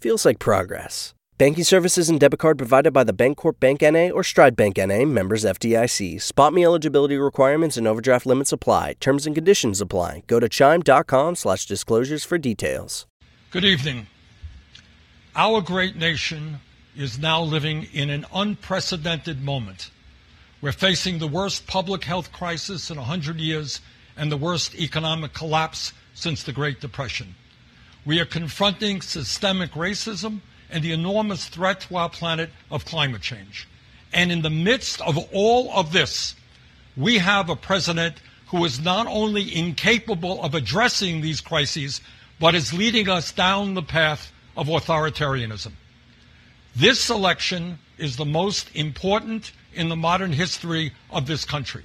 Feels like progress. Banking services and debit card provided by the Bancorp Bank NA or Stride Bank NA, members FDIC. SpotMe eligibility requirements and overdraft limits apply. Terms and conditions apply. Go to chime.com slash disclosures for details. Good evening. Our great nation is now living in an unprecedented moment. We're facing the worst public health crisis in 100 years and the worst economic collapse since the Great Depression. We are confronting systemic racism and the enormous threat to our planet of climate change. And in the midst of all of this, we have a president who is not only incapable of addressing these crises, but is leading us down the path of authoritarianism. This election is the most important in the modern history of this country.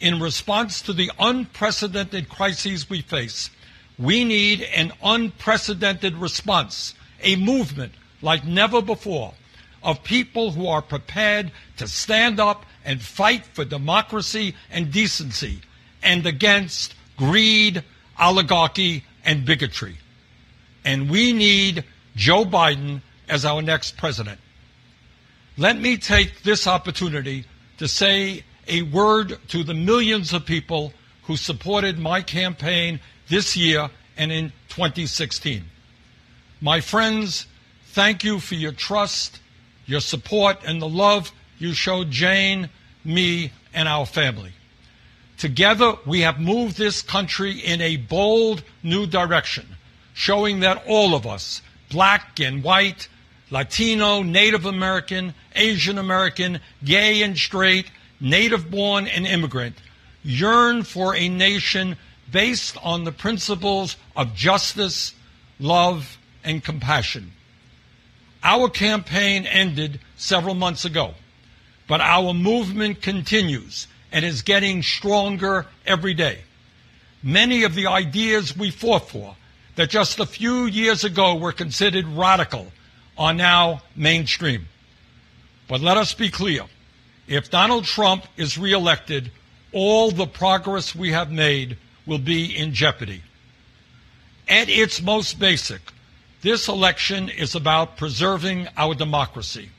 In response to the unprecedented crises we face, we need an unprecedented response a movement like never before of people who are prepared to stand up and fight for democracy and decency and against greed, oligarchy, and bigotry. And we need Joe Biden as our next president. Let me take this opportunity to say a word to the millions of people who supported my campaign this year and in 2016. My friends, thank you for your trust, your support, and the love you showed Jane, me, and our family. Together, we have moved this country in a bold new direction, showing that all of us, black and white, Latino, Native American, Asian American, gay and straight, native born and immigrant, yearn for a nation based on the principles of justice, love, and compassion. Our campaign ended several months ago, but our movement continues and is getting stronger every day. Many of the ideas we fought for that just a few years ago were considered radical are now mainstream. But let us be clear if Donald Trump is reelected, all the progress we have made will be in jeopardy. At its most basic, this election is about preserving our democracy.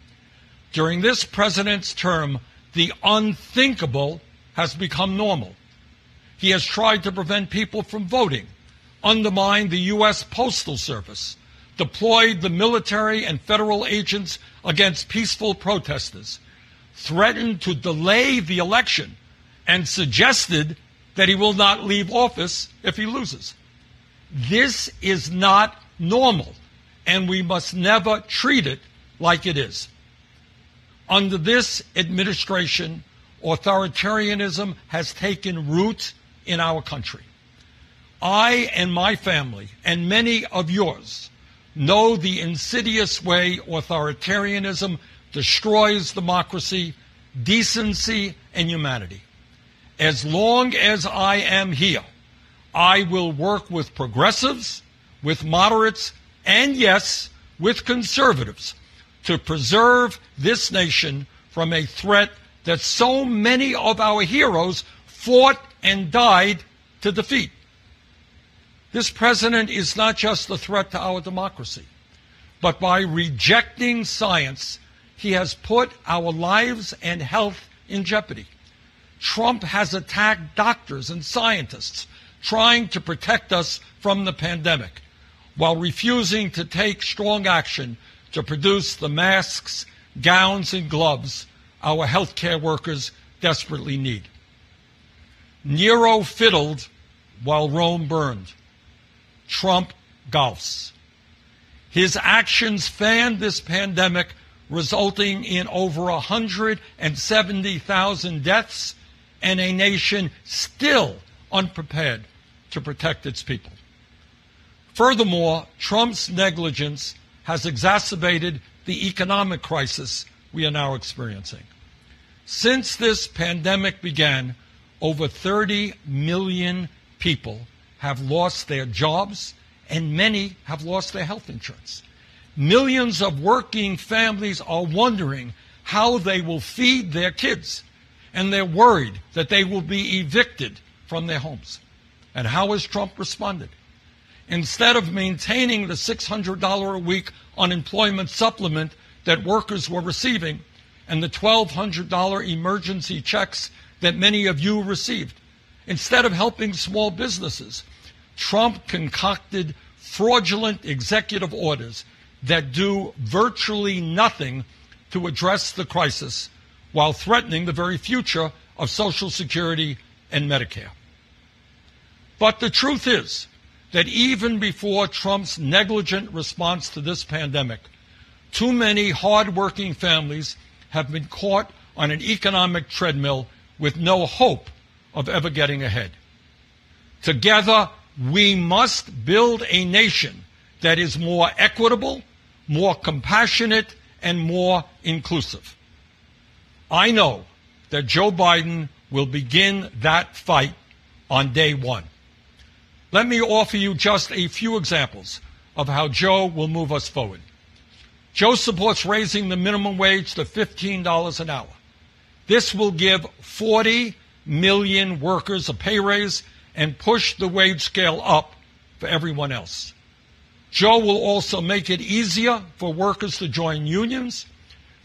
During this president's term, the unthinkable has become normal. He has tried to prevent people from voting, undermined the U.S. Postal Service, deployed the military and federal agents against peaceful protesters, threatened to delay the election, and suggested that he will not leave office if he loses. This is not normal, and we must never treat it like it is. Under this administration, authoritarianism has taken root in our country. I and my family, and many of yours, know the insidious way authoritarianism destroys democracy, decency, and humanity. As long as I am here, I will work with progressives with moderates, and yes, with conservatives to preserve this nation from a threat that so many of our heroes fought and died to defeat. This president is not just a threat to our democracy, but by rejecting science, he has put our lives and health in jeopardy. Trump has attacked doctors and scientists trying to protect us from the pandemic while refusing to take strong action to produce the masks, gowns, and gloves our healthcare workers desperately need. Nero fiddled while Rome burned. Trump golfs. His actions fanned this pandemic, resulting in over 170,000 deaths and a nation still unprepared to protect its people. Furthermore, Trump's negligence has exacerbated the economic crisis we are now experiencing. Since this pandemic began, over 30 million people have lost their jobs and many have lost their health insurance. Millions of working families are wondering how they will feed their kids, and they're worried that they will be evicted from their homes. And how has Trump responded? Instead of maintaining the $600 a week unemployment supplement that workers were receiving and the $1,200 emergency checks that many of you received, instead of helping small businesses, Trump concocted fraudulent executive orders that do virtually nothing to address the crisis while threatening the very future of Social Security and Medicare. But the truth is that even before Trump's negligent response to this pandemic, too many hardworking families have been caught on an economic treadmill with no hope of ever getting ahead. Together, we must build a nation that is more equitable, more compassionate, and more inclusive. I know that Joe Biden will begin that fight on day one. Let me offer you just a few examples of how Joe will move us forward. Joe supports raising the minimum wage to $15 an hour. This will give 40 million workers a pay raise and push the wage scale up for everyone else. Joe will also make it easier for workers to join unions,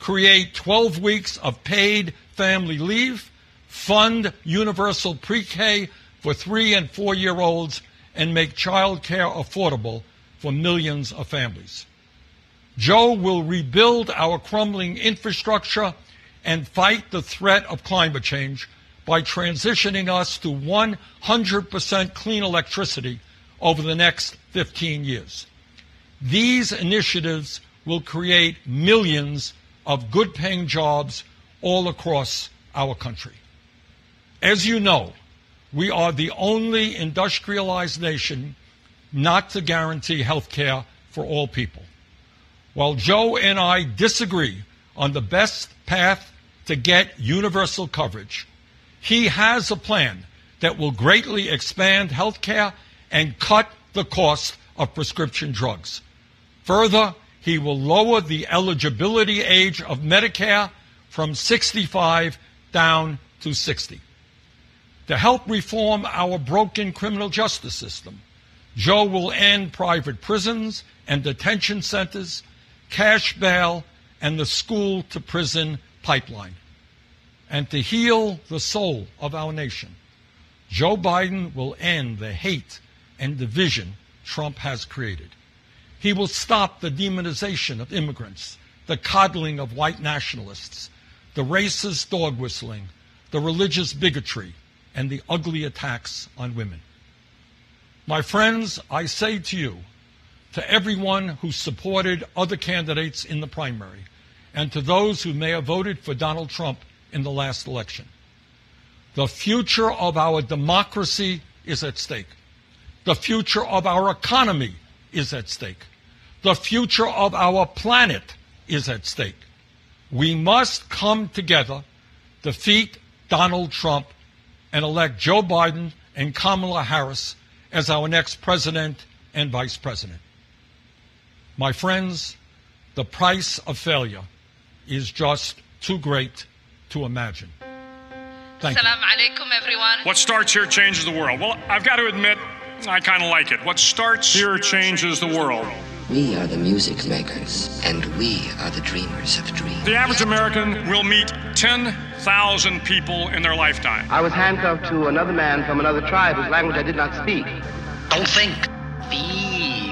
create 12 weeks of paid family leave, fund universal pre K for three and four year olds, and make child care affordable for millions of families. Joe will rebuild our crumbling infrastructure and fight the threat of climate change by transitioning us to 100% clean electricity over the next 15 years. These initiatives will create millions of good paying jobs all across our country. As you know, we are the only industrialized nation not to guarantee health care for all people. While Joe and I disagree on the best path to get universal coverage, he has a plan that will greatly expand health care and cut the cost of prescription drugs. Further, he will lower the eligibility age of Medicare from 65 down to 60. To help reform our broken criminal justice system, Joe will end private prisons and detention centers, cash bail, and the school to prison pipeline and to heal the soul of our nation. Joe Biden will end the hate and division Trump has created. He will stop the demonization of immigrants, the coddling of white nationalists, the racist dog whistling, the religious bigotry, and the ugly attacks on women. My friends, I say to you, to everyone who supported other candidates in the primary, and to those who may have voted for Donald Trump in the last election. The future of our democracy is at stake. The future of our economy is at stake. The future of our planet is at stake. We must come together, defeat Donald Trump, and elect Joe Biden and Kamala Harris as our next president and vice president. My friends, the price of failure is just too great to imagine. Thank Salam alaikum, everyone. What starts here changes the world. Well, I've got to admit, I kind of like it. What starts here changes the world. We are the music makers, and we are the dreamers of dreams. The average American will meet 10,000 people in their lifetime. I was handcuffed to another man from another tribe whose language I did not speak. Don't think, feel.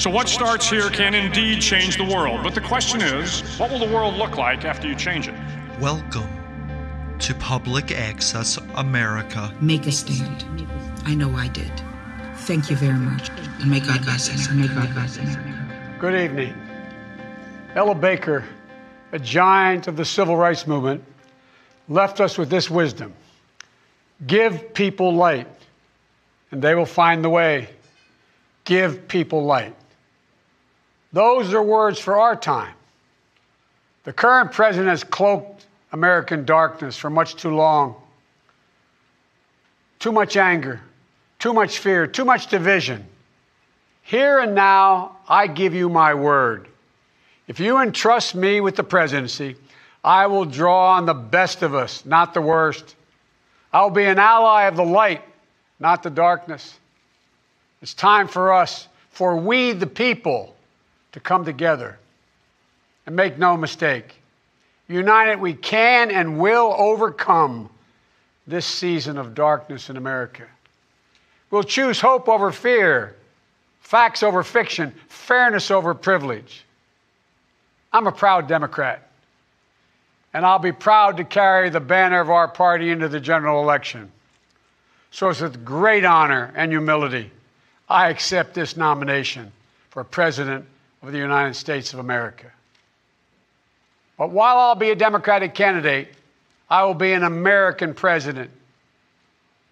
So what starts here can indeed change the world. But the question is, what will the world look like after you change it? Welcome to Public Access America. Make a stand. I know I did. Thank you very much. And may God bless us. May God bless us. Good evening. Ella Baker, a giant of the civil rights movement, left us with this wisdom Give people light, and they will find the way. Give people light. Those are words for our time. The current president has cloaked American darkness for much too long. Too much anger, too much fear, too much division. Here and now, I give you my word. If you entrust me with the presidency, I will draw on the best of us, not the worst. I will be an ally of the light, not the darkness. It's time for us, for we the people, to come together. And make no mistake, united we can and will overcome this season of darkness in America. We'll choose hope over fear, facts over fiction, fairness over privilege. I'm a proud Democrat, and I'll be proud to carry the banner of our party into the general election. So it's with great honor and humility I accept this nomination for President of the United States of America. But while I'll be a Democratic candidate, I will be an American president.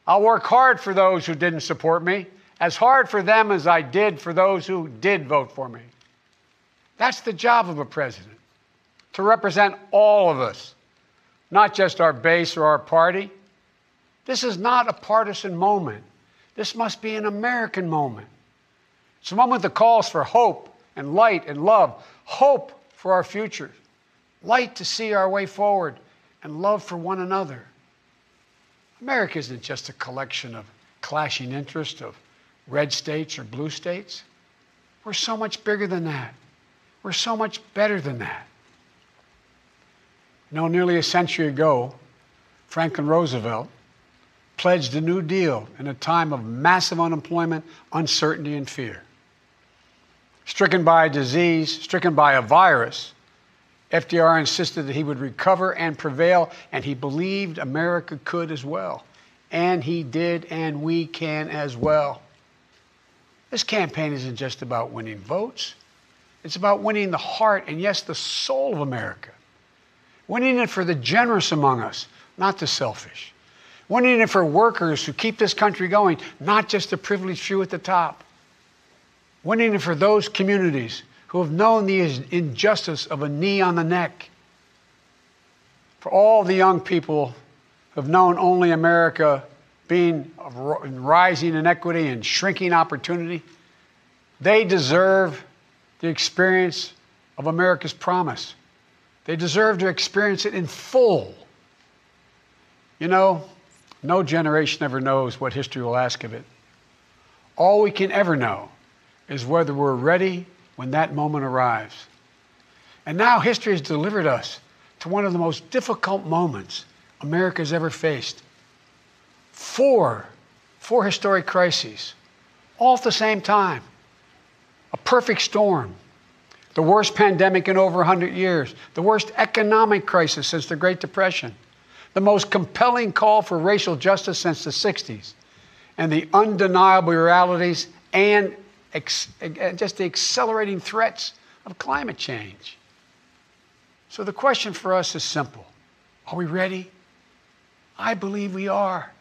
I'll work hard for those who didn't support me, as hard for them as I did for those who did vote for me. That's the job of a president, to represent all of us, not just our base or our party. This is not a partisan moment. This must be an American moment. It's a moment that calls for hope and light and love, hope for our future, light to see our way forward, and love for one another. America isn't just a collection of clashing interests of red states or blue states. We're so much bigger than that. We're so much better than that. You know, nearly a century ago, Franklin Roosevelt pledged a New Deal in a time of massive unemployment, uncertainty, and fear. Stricken by a disease, stricken by a virus, FDR insisted that he would recover and prevail, and he believed America could as well. And he did, and we can as well. This campaign isn't just about winning votes, it's about winning the heart and, yes, the soul of America. Winning it for the generous among us, not the selfish. Winning it for workers who keep this country going, not just the privileged few at the top. Winning for those communities who have known the injustice of a knee on the neck. For all the young people who have known only America being rising inequity and shrinking opportunity, they deserve the experience of America's promise. They deserve to experience it in full. You know, no generation ever knows what history will ask of it. All we can ever know is whether we're ready when that moment arrives. And now history has delivered us to one of the most difficult moments America's ever faced. Four, four historic crises, all at the same time. A perfect storm. The worst pandemic in over 100 years, the worst economic crisis since the Great Depression, the most compelling call for racial justice since the 60s, and the undeniable realities and ex- uh, just the accelerating threats of climate change. So the question for us is simple Are we ready? I believe we are.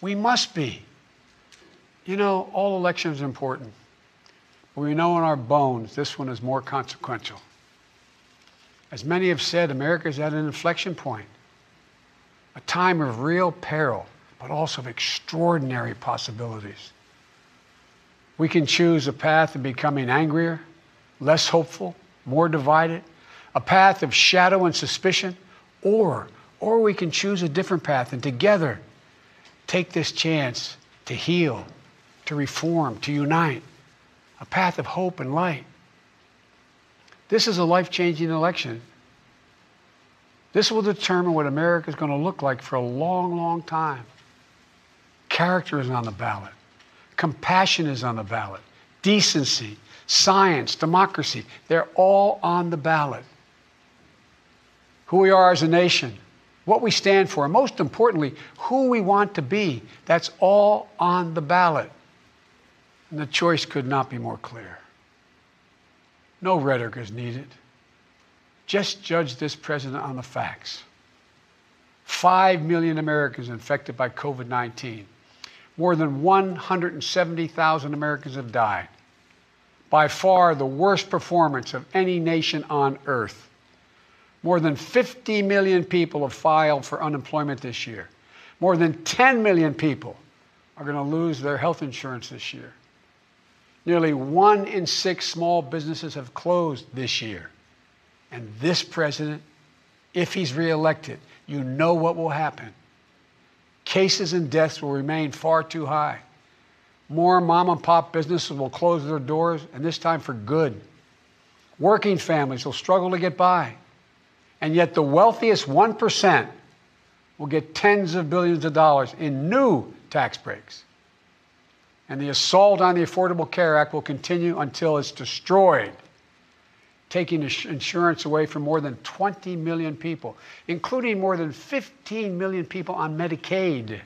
We must be. You know, all elections are important. But we know in our bones this one is more consequential. As many have said, America is at an inflection point, a time of real peril, but also of extraordinary possibilities. We can choose a path of becoming angrier, less hopeful, more divided, a path of shadow and suspicion, or, or we can choose a different path and together take this chance to heal, to reform, to unite, a path of hope and light. This is a life changing election. This will determine what America is going to look like for a long, long time. Character is on the ballot, compassion is on the ballot, decency, science, democracy, they're all on the ballot. Who we are as a nation, what we stand for, and most importantly, who we want to be, that's all on the ballot. And the choice could not be more clear. No rhetoric is needed. Just judge this president on the facts. Five million Americans infected by COVID 19. More than 170,000 Americans have died. By far the worst performance of any nation on earth. More than 50 million people have filed for unemployment this year. More than 10 million people are going to lose their health insurance this year. Nearly one in six small businesses have closed this year. And this president, if he's reelected, you know what will happen. Cases and deaths will remain far too high. More mom and pop businesses will close their doors, and this time for good. Working families will struggle to get by. And yet, the wealthiest 1% will get tens of billions of dollars in new tax breaks and the assault on the Affordable Care Act will continue until it's destroyed, taking insurance away from more than 20 million people, including more than 15 million people on Medicaid,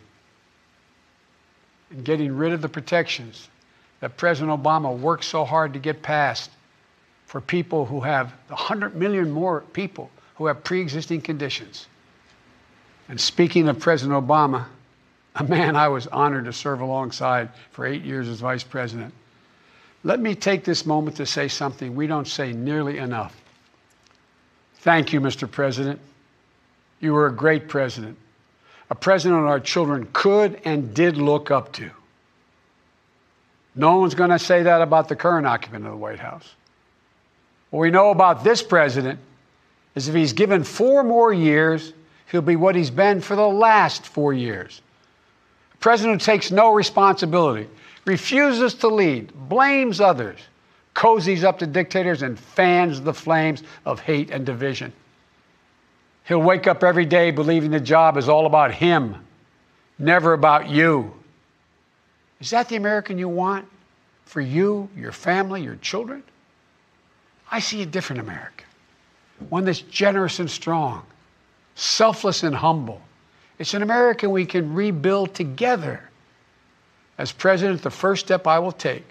and getting rid of the protections that President Obama worked so hard to get passed for people who have 100 million more people who have pre existing conditions. And speaking of President Obama, a man I was honored to serve alongside for eight years as vice president. Let me take this moment to say something we don't say nearly enough. Thank you, Mr. President. You were a great president, a president our children could and did look up to. No one's going to say that about the current occupant of the White House. What we know about this president is if he's given four more years, he'll be what he's been for the last four years A president who takes no responsibility, refuses to lead, blames others, cozies up to dictators, and fans the flames of hate and division. He'll wake up every day believing the job is all about him, never about you. Is that the American you want for you, your family, your children? I see a different America, one that's generous and strong, selfless and humble it's an America we can rebuild together. As president, the first step I will take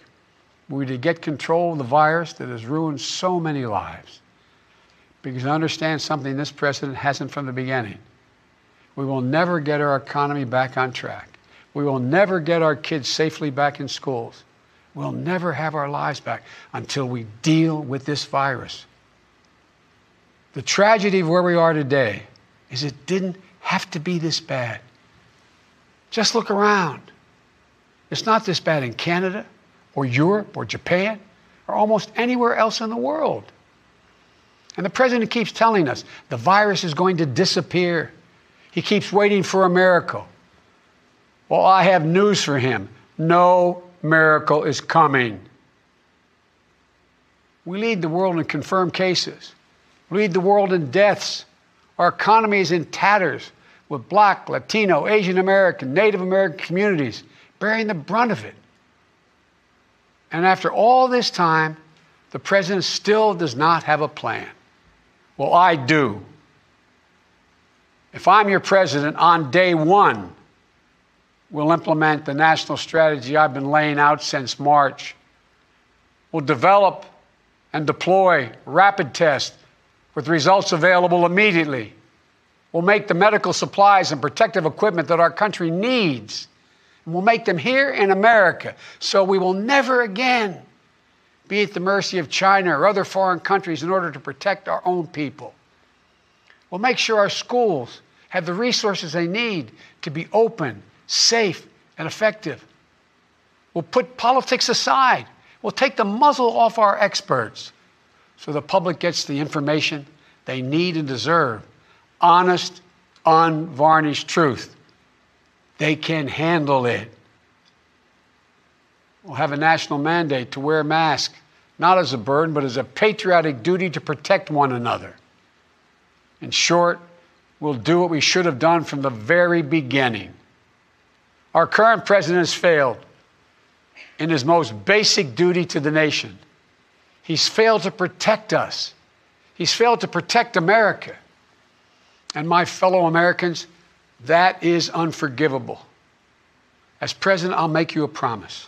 will be to get control of the virus that has ruined so many lives. Because I understand something this president hasn't from the beginning. We will never get our economy back on track. We will never get our kids safely back in schools. We'll never have our lives back until we deal with this virus. The tragedy of where we are today is it didn't have to be this bad. Just look around. It's not this bad in Canada or Europe or Japan or almost anywhere else in the world. And the president keeps telling us the virus is going to disappear. He keeps waiting for a miracle. Well, I have news for him no miracle is coming. We lead the world in confirmed cases, we lead the world in deaths. Our economy is in tatters with black, Latino, Asian American, Native American communities bearing the brunt of it. And after all this time, the president still does not have a plan. Well, I do. If I'm your president on day one, we'll implement the national strategy I've been laying out since March. We'll develop and deploy rapid tests with results available immediately. We'll make the medical supplies and protective equipment that our country needs. We'll make them here in America so we will never again be at the mercy of China or other foreign countries in order to protect our own people. We'll make sure our schools have the resources they need to be open, safe, and effective. We'll put politics aside. We'll take the muzzle off our experts so the public gets the information they need and deserve honest, unvarnished truth. They can handle it. We'll have a national mandate to wear a mask, not as a burden, but as a patriotic duty to protect one another. In short, we'll do what we should have done from the very beginning. Our current president has failed in his most basic duty to the nation. He's failed to protect us. He's failed to protect America. And my fellow Americans, that is unforgivable. As president, I'll make you a promise.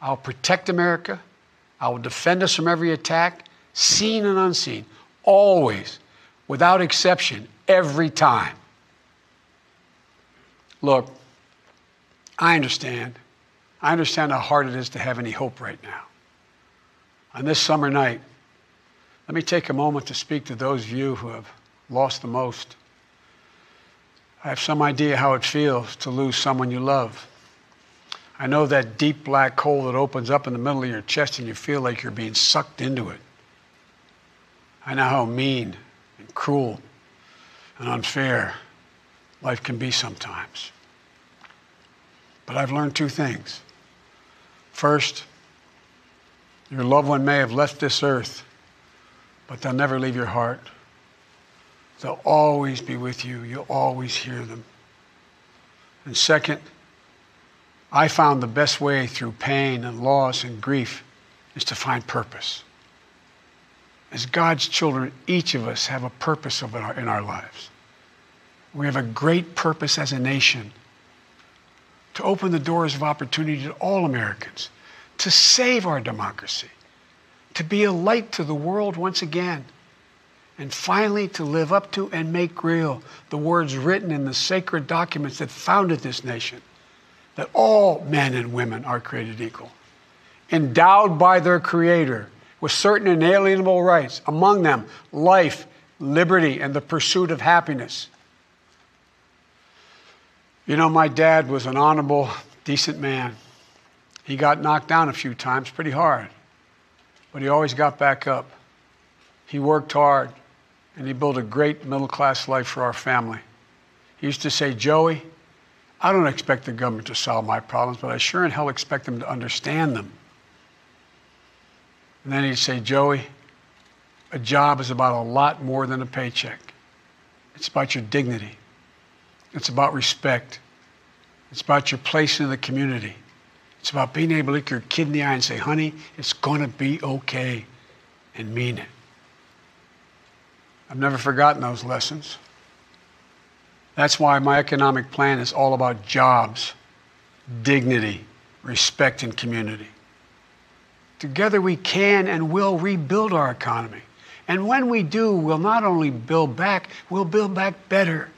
I'll protect America. I will defend us from every attack, seen and unseen, always, without exception, every time. Look, I understand. I understand how hard it is to have any hope right now. On this summer night, let me take a moment to speak to those of you who have lost the most. I have some idea how it feels to lose someone you love. I know that deep black hole that opens up in the middle of your chest and you feel like you're being sucked into it. I know how mean and cruel and unfair life can be sometimes. But I've learned two things. First, your loved one may have left this earth, but they'll never leave your heart. They'll always be with you. You'll always hear them. And second, I found the best way through pain and loss and grief is to find purpose. As God's children, each of us have a purpose in our lives. We have a great purpose as a nation to open the doors of opportunity to all Americans, to save our democracy, to be a light to the world once again and finally to live up to and make real the words written in the sacred documents that founded this nation that all men and women are created equal, endowed by their Creator with certain inalienable rights, among them life, liberty, and the pursuit of happiness. You know, my dad was an honorable, decent man. He got knocked down a few times pretty hard, but he always got back up. He worked hard and he built a great middle class life for our family. He used to say, Joey, I don't expect the government to solve my problems, but I sure in hell expect them to understand them. And then he'd say, Joey, a job is about a lot more than a paycheck. It's about your dignity. It's about respect. It's about your place in the community. It's about being able to look your kid in the eye and say, honey, it's going to be okay, and mean it. I've never forgotten those lessons. That's why my economic plan is all about jobs, dignity, respect, and community. Together we can and will rebuild our economy. And when we do, we'll not only build back, we'll build back better.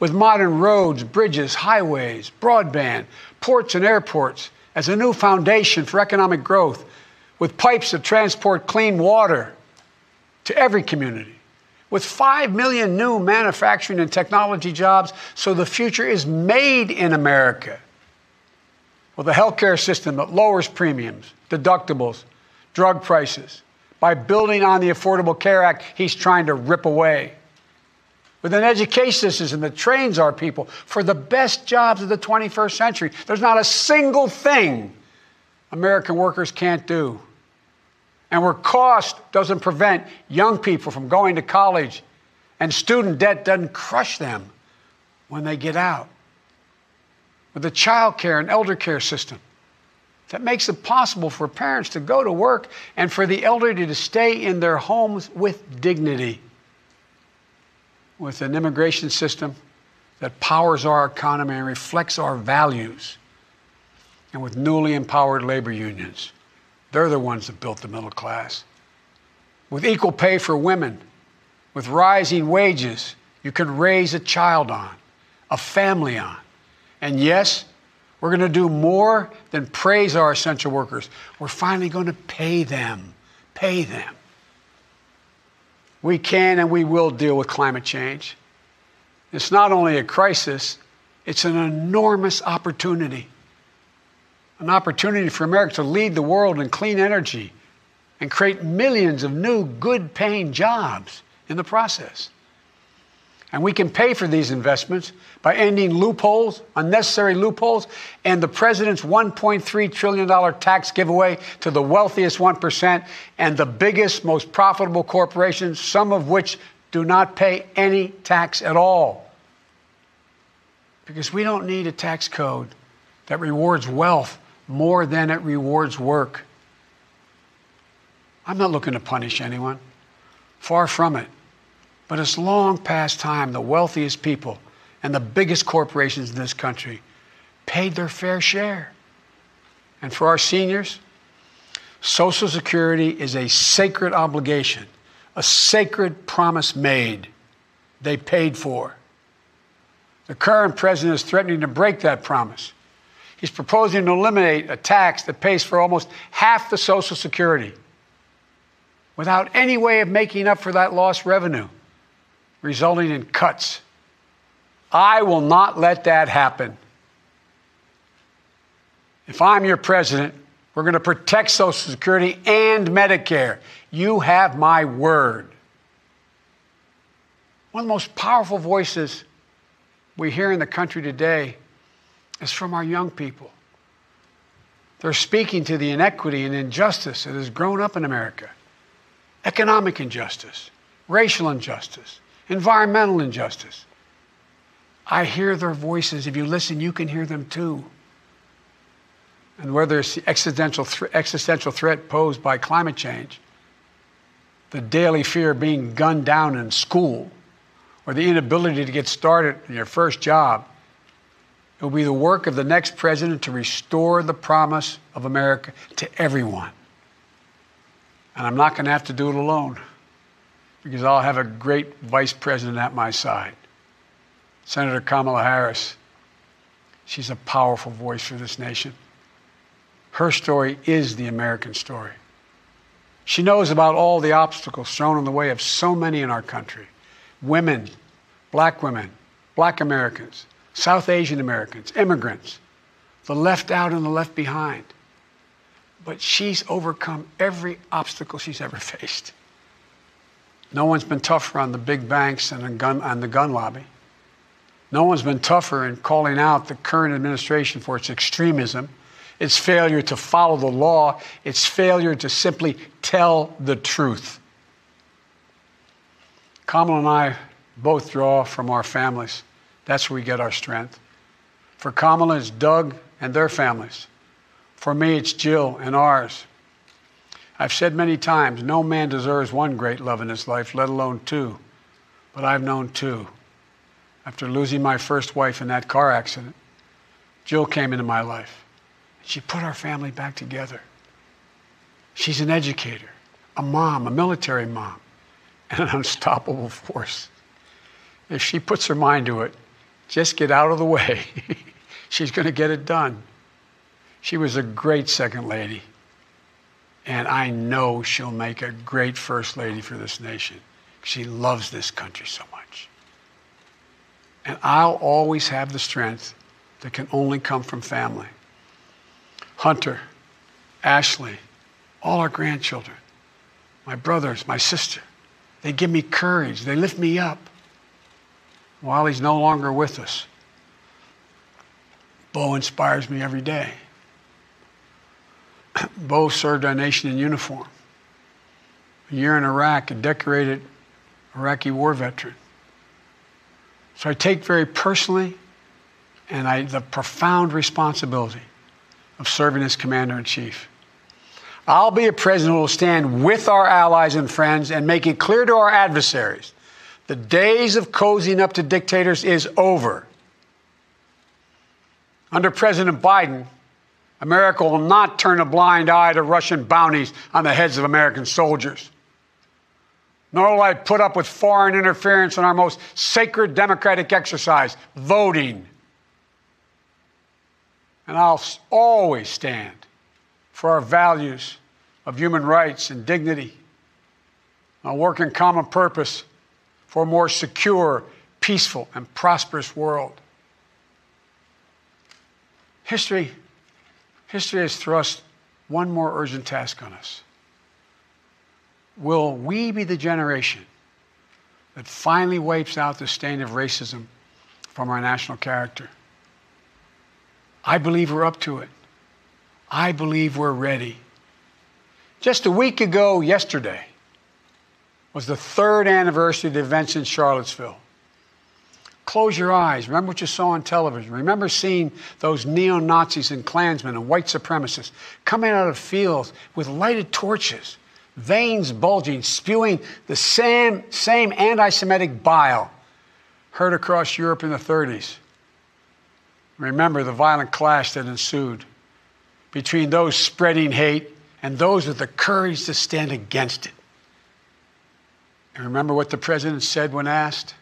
With modern roads, bridges, highways, broadband, ports, and airports as a new foundation for economic growth, with pipes that transport clean water to every community with 5 million new manufacturing and technology jobs, so the future is made in America. With a healthcare system that lowers premiums, deductibles, drug prices, by building on the Affordable Care Act he's trying to rip away. With an education system that trains our people for the best jobs of the 21st century, there's not a single thing American workers can't do and where cost doesn't prevent young people from going to college and student debt doesn't crush them. when they get out. With a child care and elder care system that makes it possible for parents to go to work and for the elderly to stay in their homes with dignity. With an immigration system that powers our economy and reflects our values. And with newly empowered labor unions. They're the ones that built the middle class. With equal pay for women, with rising wages, you can raise a child on, a family on. And yes, we're going to do more than praise our essential workers. We're finally going to pay them. Pay them. We can and we will deal with climate change. It's not only a crisis, it's an enormous opportunity. An opportunity for America to lead the world in clean energy and create millions of new, good paying jobs in the process. And we can pay for these investments by ending loopholes, unnecessary loopholes, and the president's $1.3 trillion tax giveaway to the wealthiest 1% and the biggest, most profitable corporations, some of which do not pay any tax at all. Because we don't need a tax code that rewards wealth more than it rewards work. I'm not looking to punish anyone. Far from it. But it's long past time the wealthiest people and the biggest corporations in this country paid their fair share. And for our seniors, Social Security is a sacred obligation, a sacred promise made. They paid for. The current president is threatening to break that promise. He's proposing to eliminate a tax that pays for almost half the Social Security without any way of making up for that lost revenue resulting in cuts. I will not let that happen. If I'm your president, we're going to protect Social Security and Medicare. You have my word. One of the most powerful voices we hear in the country today is from our young people. They're speaking to the inequity and injustice that has grown up in America economic injustice, racial injustice, environmental injustice. I hear their voices. If you listen, you can hear them too. And whether it's the existential, th- existential threat posed by climate change, the daily fear of being gunned down in school, or the inability to get started in your first job, it will be the work of the next president to restore the promise of America to everyone. And I'm not going to have to do it alone because I'll have a great vice president at my side. Senator Kamala Harris. She's a powerful voice for this nation. Her story is the American story. She knows about all the obstacles thrown in the way of so many in our country women, black women, black Americans, South Asian Americans, immigrants, the left out and the left behind. But she's overcome every obstacle she's ever faced. No one's been tougher on the big banks and the gun, on the gun lobby. No one's been tougher in calling out the current administration for its extremism, its failure to follow the law, its failure to simply tell the truth. Kamala and I both draw from our families. That's where we get our strength. For Kamala, it's Doug and their families. For me, it's Jill and ours. I've said many times, no man deserves one great love in his life, let alone two. But I've known two. After losing my first wife in that car accident, Jill came into my life. She put our family back together. She's an educator, a mom, a military mom, and an unstoppable force. If she puts her mind to it, just get out of the way. She's going to get it done. She was a great second lady. And I know she'll make a great first lady for this nation. She loves this country so much. And I'll always have the strength that can only come from family. Hunter, Ashley, all our grandchildren, my brothers, my sister, they give me courage. They lift me up while he's no longer with us. Bo inspires me every day. Bo served our nation in uniform. A year in Iraq, a decorated Iraqi war veteran. So I take very personally and I, the profound responsibility of serving as commander in chief. I'll be a president who will stand with our allies and friends and make it clear to our adversaries the days of cozying up to dictators is over. Under President Biden, America will not turn a blind eye to Russian bounties on the heads of American soldiers. Nor will I put up with foreign interference in our most sacred democratic exercise, voting. And I'll always stand for our values of human rights and dignity. I'll work in common purpose for a more secure, peaceful, and prosperous world. History, history has thrust one more urgent task on us. Will we be the generation that finally wipes out the stain of racism from our national character? I believe we're up to it. I believe we're ready. Just a week ago, yesterday, was the third anniversary of the events in Charlottesville. Close your eyes. Remember what you saw on television. Remember seeing those neo Nazis and Klansmen and white supremacists coming out of fields with lighted torches, veins bulging, spewing the same, same anti Semitic bile heard across Europe in the 30s. Remember the violent clash that ensued between those spreading hate and those with the courage to stand against it. Remember what the president said when asked?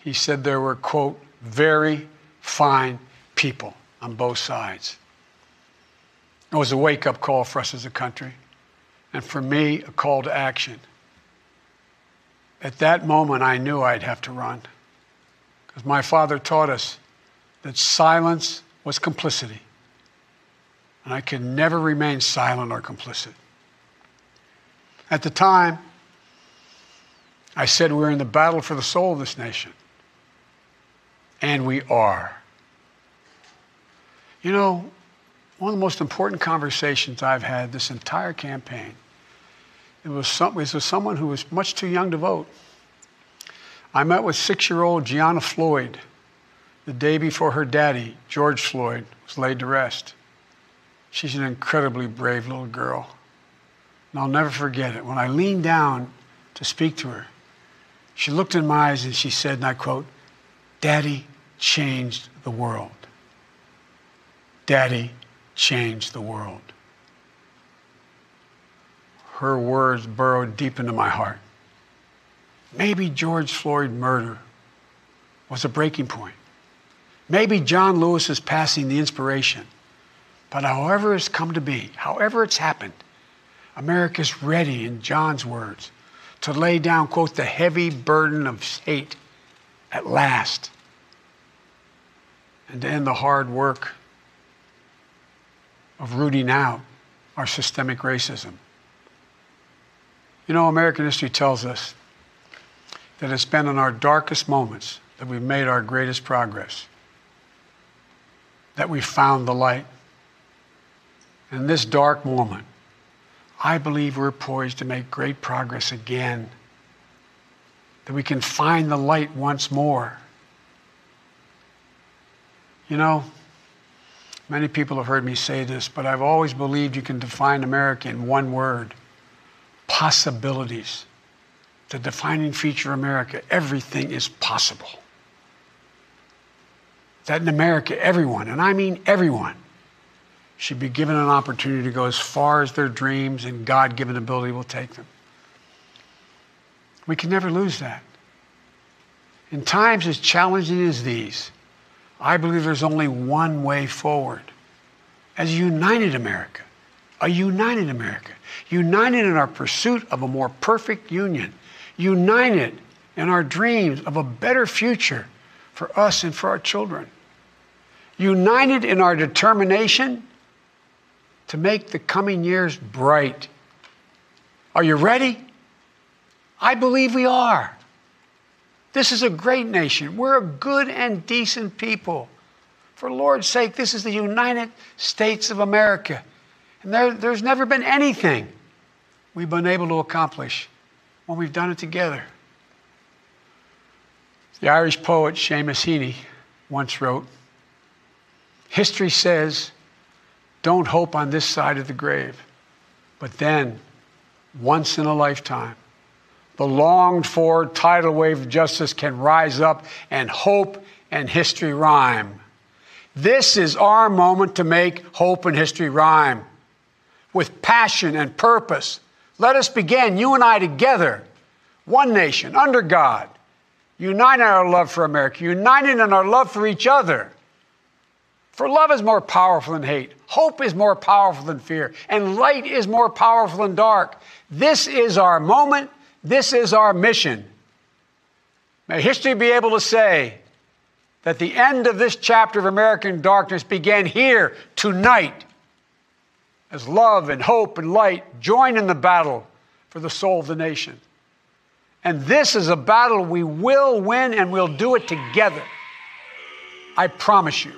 He said there were, quote, very fine people on both sides. It was a wake up call for us as a country, and for me, a call to action. At that moment, I knew I'd have to run because my father taught us that silence was complicity. And I could never remain silent or complicit. At the time, I said we're in the battle for the soul of this nation. And we are. You know, one of the most important conversations I've had this entire campaign it was, some, it was someone who was much too young to vote. I met with six year old Gianna Floyd the day before her daddy, George Floyd, was laid to rest. She's an incredibly brave little girl. And I'll never forget it. When I leaned down to speak to her, she looked in my eyes and she said, and I quote, Daddy changed the world. Daddy changed the world. Her words burrowed deep into my heart. Maybe George Floyd murder was a breaking point. Maybe John Lewis is passing the inspiration. But however it's come to be, however it's happened, America's ready, in John's words, to lay down, quote, the heavy burden of hate at last and to end the hard work of rooting out our systemic racism. You know, American history tells us that it's been in our darkest moments that we've made our greatest progress that we found the light. In this dark moment, I believe we're poised to make great progress again. That we can find the light once more. You know, many people have heard me say this, but I've always believed you can define America in one word possibilities. The defining feature of America everything is possible that in America, everyone, and I mean everyone, should be given an opportunity to go as far as their dreams and God given ability will take them. We can never lose that. In times as challenging as these, I believe there's only one way forward as a united America, a united America, united in our pursuit of a more perfect union, united in our dreams of a better future for us and for our children. United in our determination to make the coming years bright. Are you ready? I believe we are. This is a great nation. We're a good and decent people. For Lord's sake, this is the United States of America. And there, there's never been anything we've been able to accomplish when we've done it together. The Irish poet Seamus Heaney once wrote History says, don't hope on this side of the grave, but then, once in a lifetime, the longed for tidal wave of justice can rise up and hope and history rhyme. This is our moment to make hope and history rhyme with passion and purpose. Let us begin, you and I together, one nation, under God, united in our love for America, united in our love for each other. For love is more powerful than hate, hope is more powerful than fear, and light is more powerful than dark. This is our moment, this is our mission. May history be able to say, that the end of this chapter of American darkness began here tonight as love and hope and light join in the battle for the soul of the nation. And this is a battle we will win and we'll do it together. I promise you.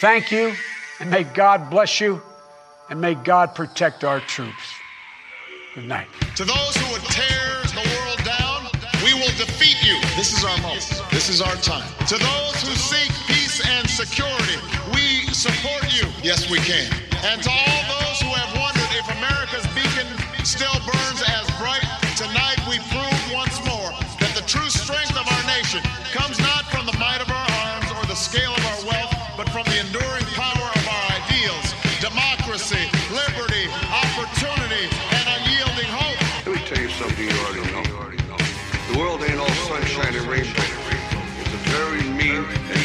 Thank you, and may God bless you, and may God protect our troops. Good night. To those who would tear the world down, we will defeat you. This is our moment. This is our time. To those who seek peace and security, we support you. Yes, we can. And to all those who have wondered if America's beacon still burns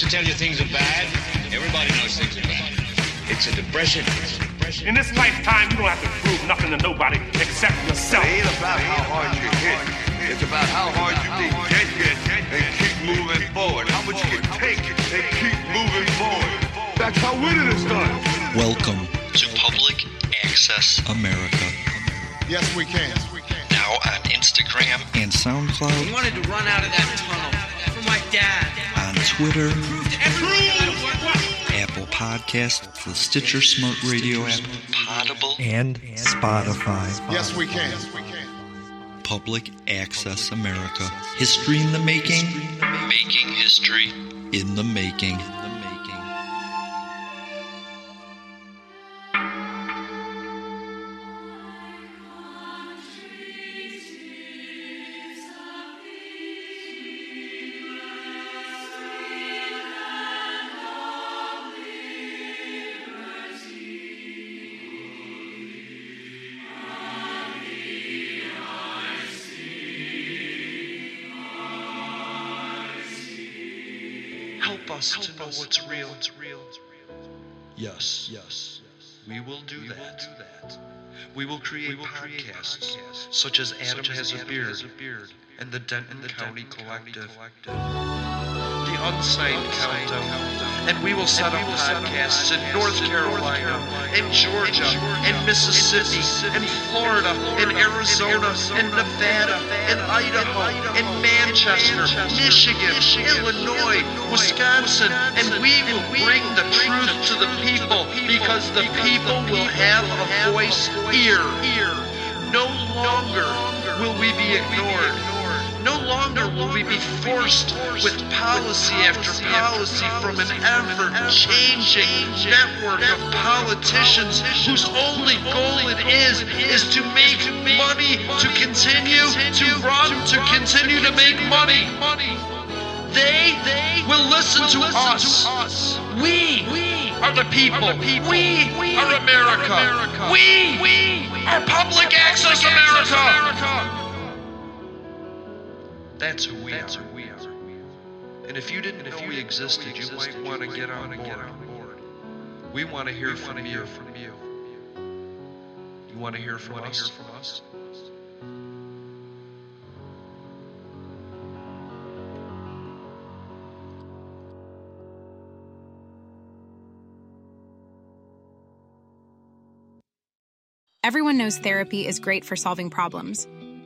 To tell you things are bad. Everybody knows things are bad. It's a depression. In this lifetime, you don't have to prove nothing to nobody except yourself. It ain't about how hard you hit. It's about how hard you can get hit and keep moving forward. How much you can take and keep moving forward. That's how winning is done. Welcome to Public Access America. Yes, we can. Now on Instagram and SoundCloud, We wanted to run out of that tunnel for my dad. on Twitter, Everyone Apple Podcast, the Stitcher Smart Radio app, Potable, and Spotify. Yes, we can. Yes, we can. Public Access America. History in the making. Making history in the making. Help us to know what's real. Yes, yes. We will do that. We will create podcasts such as Adam Has a Beard and the Denton County Collective. The Unsigned Countdown. And we will set up podcasts in North Carolina, and Georgia, and Mississippi, and Florida, and Arizona, and Nevada, and Idaho, and Manchester, Michigan, Illinois, Wisconsin, and we will bring the truth to the people because the people will have a voice here. No longer will we be ignored. Longer will we be forced with policy after policy from an ever changing network of politicians whose only goal it is is to make money, to continue to run, to continue to make money. They they will listen to us. We we are the people. We we are America. We are public access America. That's who we That's are. Who we are. And if you didn't if know you we existed, we existed, you might want to get on board. Get on board. We want to hear, from, you. from you. You want to hear from us? Hear from us? Everyone knows therapy is great for solving problems